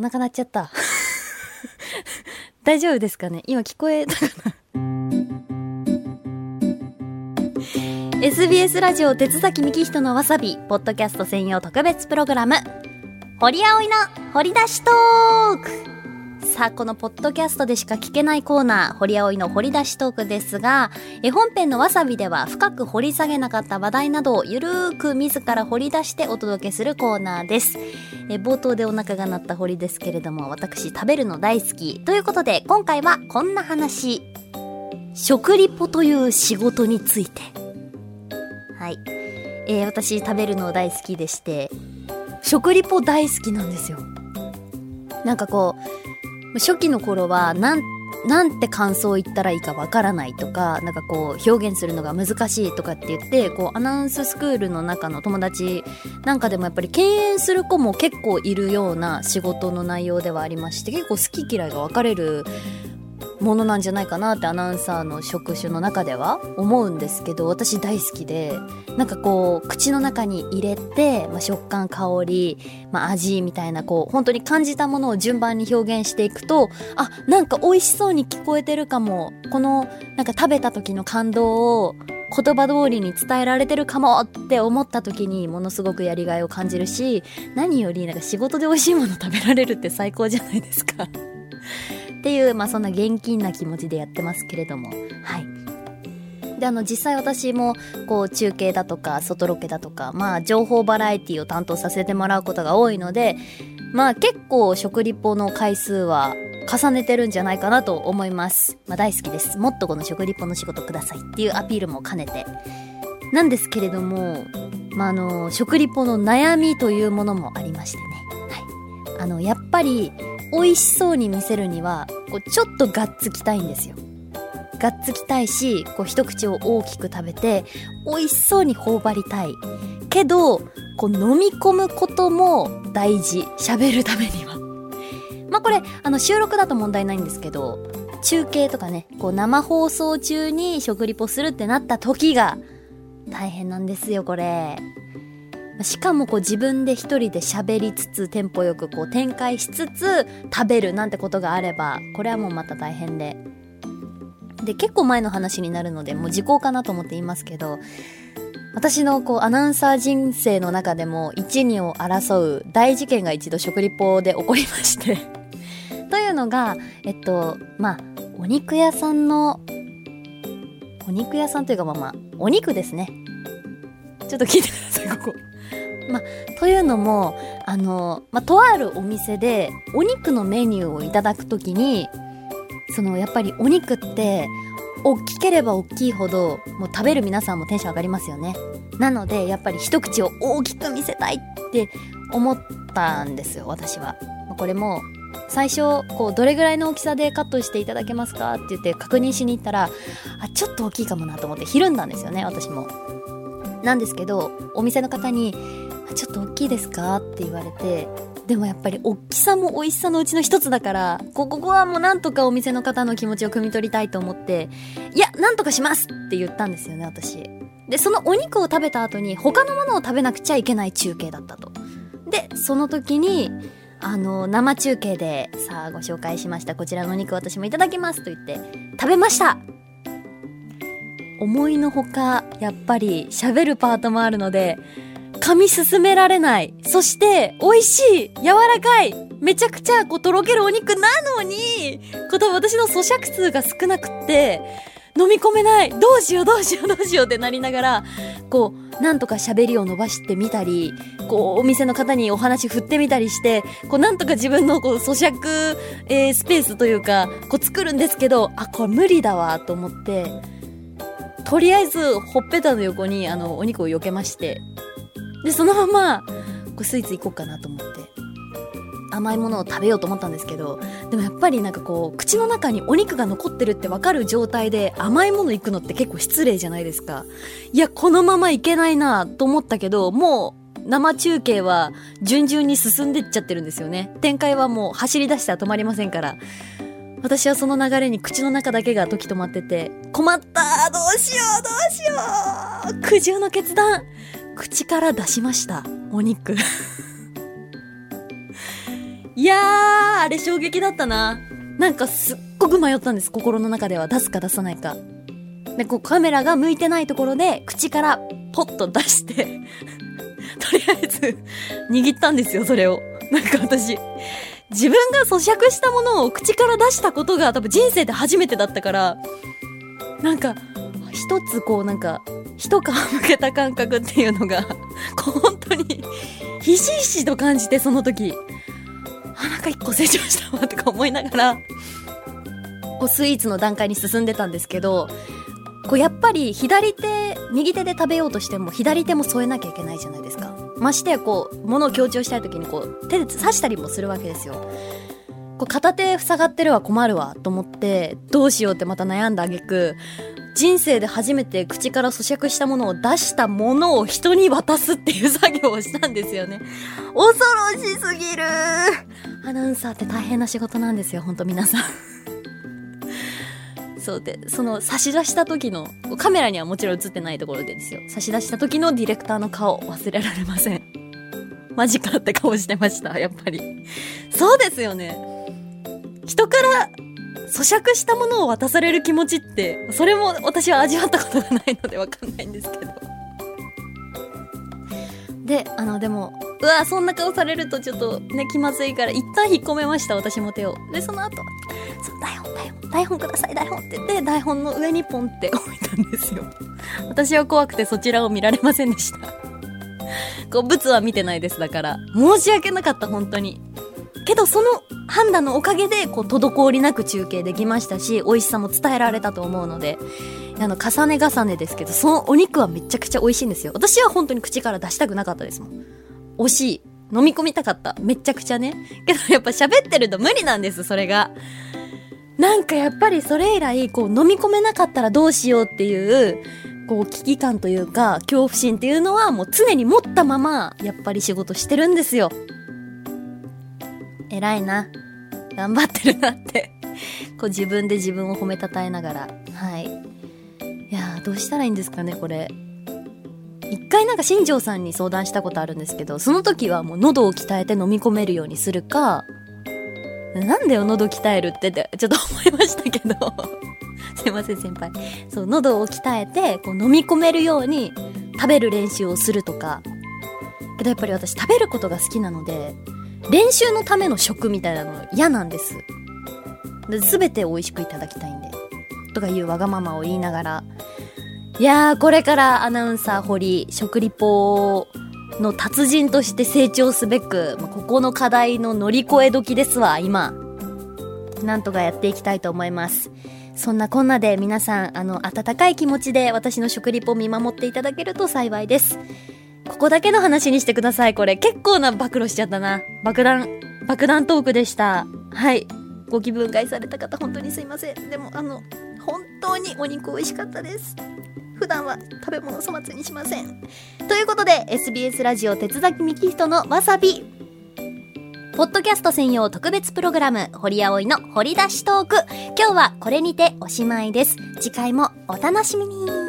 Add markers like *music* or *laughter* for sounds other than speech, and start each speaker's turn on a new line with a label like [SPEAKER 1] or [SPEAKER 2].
[SPEAKER 1] お腹鳴っちゃった。大丈夫ですかね？今聞こえたかな？SBS ラジオ鉄崎幹人のわさびポッドキャスト専用特別プログラム堀葵の掘り出しトーク。さあこのポッドキャストでしか聞けないコーナー堀葵の掘り出しトークですがえ本編のわさびでは深く掘り下げなかった話題などをゆるーく自ら掘り出してお届けするコーナーです。え冒頭でお腹が鳴った堀ですけれども私食べるの大好きということで今回はこんな話。食リポという仕事について。はい、えー私食べるの大好きでして。食リポ大好きなんですよ。なんかこう初期の頃はなんなんて感想を言ったらいいかわからないとか、なんかこう表現するのが難しいとかって言って、こうアナウンススクールの中の友達なんかでもやっぱり敬遠する子も結構いるような仕事の内容ではありまして、結構好き嫌いが分かれるものなんじゃないかなってアナウンサーの職種の中では思うんですけど私大好きでなんかこう口の中に入れて、まあ、食感香り、まあ、味みたいなこう本当に感じたものを順番に表現していくとあなんか美味しそうに聞こえてるかもこのなんか食べた時の感動を言葉通りに伝えられてるかもって思った時にものすごくやりがいを感じるし何よりなんか仕事で美味しいもの食べられるって最高じゃないですか。っていう、まあそんな現金な気持ちでやってますけれども。はい。で、あの、実際私も、こう、中継だとか、外ロケだとか、まあ、情報バラエティを担当させてもらうことが多いので、まあ、結構、食リポの回数は、重ねてるんじゃないかなと思います。まあ、大好きです。もっとこの食リポの仕事くださいっていうアピールも兼ねて。なんですけれども、まあ、あの、食リポの悩みというものもありましてね。はい。あの、やっぱり、美味しそうに見せるには、こう、ちょっとがっつきたいんですよ。がっつきたいし、こう、一口を大きく食べて、美味しそうに頬張りたい。けど、こう、飲み込むことも大事。喋るためには。まあ、これ、あの、収録だと問題ないんですけど、中継とかね、こう、生放送中に食リポするってなった時が、大変なんですよ、これ。しかもこう自分で一人で喋りつつテンポよくこう展開しつつ食べるなんてことがあればこれはもうまた大変で。で結構前の話になるのでもう時効かなと思って言いますけど私のこうアナウンサー人生の中でも一二を争う大事件が一度食リポで起こりまして。*laughs* というのがえっとまあお肉屋さんのお肉屋さんというかまあまあお肉ですね。ちょっと聞いてくださいここ。ま、というのも、あの、ま、とあるお店でお肉のメニューをいただくときに、その、やっぱりお肉って、大きければ大きいほど、もう食べる皆さんもテンション上がりますよね。なので、やっぱり一口を大きく見せたいって思ったんですよ、私は。まこれも、最初、こう、どれぐらいの大きさでカットしていただけますか？って言って確認しに行ったら、あ、ちょっと大きいかもなと思ってひるんだんですよね、私も。なんですけど、お店の方に、ちょっと大きいですか？って言われて、でもやっぱり大きさも美味しさのうちの一つだから、ここはもうなんとかお店の方の気持ちを汲み取りたいと思って、いや、なんとかしますって言ったんですよね、私。で、そのお肉を食べた後に他のものを食べなくちゃいけない中継だったと。で、その時に、あの、生中継で、さあご紹介しました、こちらのお肉私もいただきますと言って、食べました思いのほか、やっぱり喋るパートもあるので、噛み進められない。そして、美味しい柔らかいめちゃくちゃ、こう、とろけるお肉なのに、こう、多分私の咀嚼数が少なくって、飲み込めないどうしようどうしようどうしようってなりながら、こう、なんとか喋りを伸ばしてみたり、こう、お店の方にお話振ってみたりして、こう、なんとか自分のこう、咀嚼、えースペースというか、こう、作るんですけど、あ、これ無理だわ、と思って、とりあえず、ほっぺたの横に、あの、お肉を避けまして、で、そのまま、こうスイーツ行こうかなと思って、甘いものを食べようと思ったんですけど、でもやっぱりなんかこう、口の中にお肉が残ってるってわかる状態で甘いもの行くのって結構失礼じゃないですか。いや、このままいけないなと思ったけど、もう、生中継は順々に進んでっちゃってるんですよね。展開はもう走り出したら止まりませんから。私はその流れに口の中だけが時止まってて、困ったどうしようどうしよう苦渋の決断口から出しました。お肉。*laughs* いやあれ衝撃だったな。なんかすっごく迷ったんです、心の中では。出すか出さないか。で、こうカメラが向いてないところで、口からポッと出して *laughs* とりあえず、握ったんですよ、それを。なんか私、自分が咀嚼したものを口から出したことが多分人生で初めてだったから、なんか、一つこうなんか、一皮むけた感覚っていうのが、*laughs* 本当に、ひしひしと感じてその時、あ、なんか一個成長したわとか思いながら、こうスイーツの段階に進んでたんですけど、こうやっぱり左手、右手で食べようとしても左手も添えなきゃいけないじゃないですか。ましてやこう、物を強調したい時にこう、手で刺したりもするわけですよ。こう片手塞がってるわ困るわと思って、どうしようってまた悩んだ挙句、人生で初めて口から咀嚼したものを出したものを人に渡すっていう作業をしたんですよね。恐ろしすぎるアナウンサーって大変な仕事なんですよ、ほんと皆さん。*laughs* そうで、その差し出した時の、カメラにはもちろん映ってないところでですよ。差し出した時のディレクターの顔忘れられません。マジかって顔してました、やっぱり。そうですよね。人から咀嚼したものを渡される気持ちって、それも私は味わったことがないのでわかんないんですけど。で、あの、でも、うわ、そんな顔されるとちょっとね、気まずいから、一旦引っ込めました、私も手を。で、その後、そう、台本、台本、台本ください、台本って言って、台本の上にポンって置いたんですよ。私は怖くてそちらを見られませんでした。こう、物は見てないです、だから。申し訳なかった、本当に。けど、その判断のおかげで、こう、滞りなく中継できましたし、美味しさも伝えられたと思うので、あの、重ね重ねですけど、そのお肉はめちゃくちゃ美味しいんですよ。私は本当に口から出したくなかったですもん。惜しい。飲み込みたかった。めちゃくちゃね。けどやっぱ喋ってると無理なんです、それが。なんかやっぱりそれ以来、こう飲み込めなかったらどうしようっていう、こう危機感というか、恐怖心っていうのはもう常に持ったまま、やっぱり仕事してるんですよ。偉いな。頑張ってるなってこう自分で自分を褒めたたえながら。はい。いやー、どうしたらいいんですかね、これ。一回なんか新庄さんに相談したことあるんですけど、その時はもう喉を鍛えて飲み込めるようにするか、なんだよ、喉鍛えるってって、ちょっと思いましたけど *laughs* すいません、先輩。そう、喉を鍛えて、こう飲み込めるように食べる練習をするとか。けどやっぱり私食べることが好きなので、練習のための食みたいなの嫌なんです。すべて美味しくいただきたいんで。とかいうわがままを言いながら。いやー、これからアナウンサー堀、食リポの達人として成長すべく、ここの課題の乗り越え時ですわ、今。なんとかやっていきたいと思います。そんなこんなで皆さん、あの、温かい気持ちで私の食リポを見守っていただけると幸いです。ここだけの話にしてください、これ。結構な暴露しちゃったな。爆弾、爆弾トークでした。はい。ご気分害された方、本当にすいません。でも、あの、本当にお肉美味しかったです。普段は食べ物粗末にしません。ということで、SBS ラジオ鉄崎幹人のわさび。ポッドキャスト専用特別プログラム、堀葵の掘り出しトーク。今日はこれにておしまいです。次回もお楽しみに。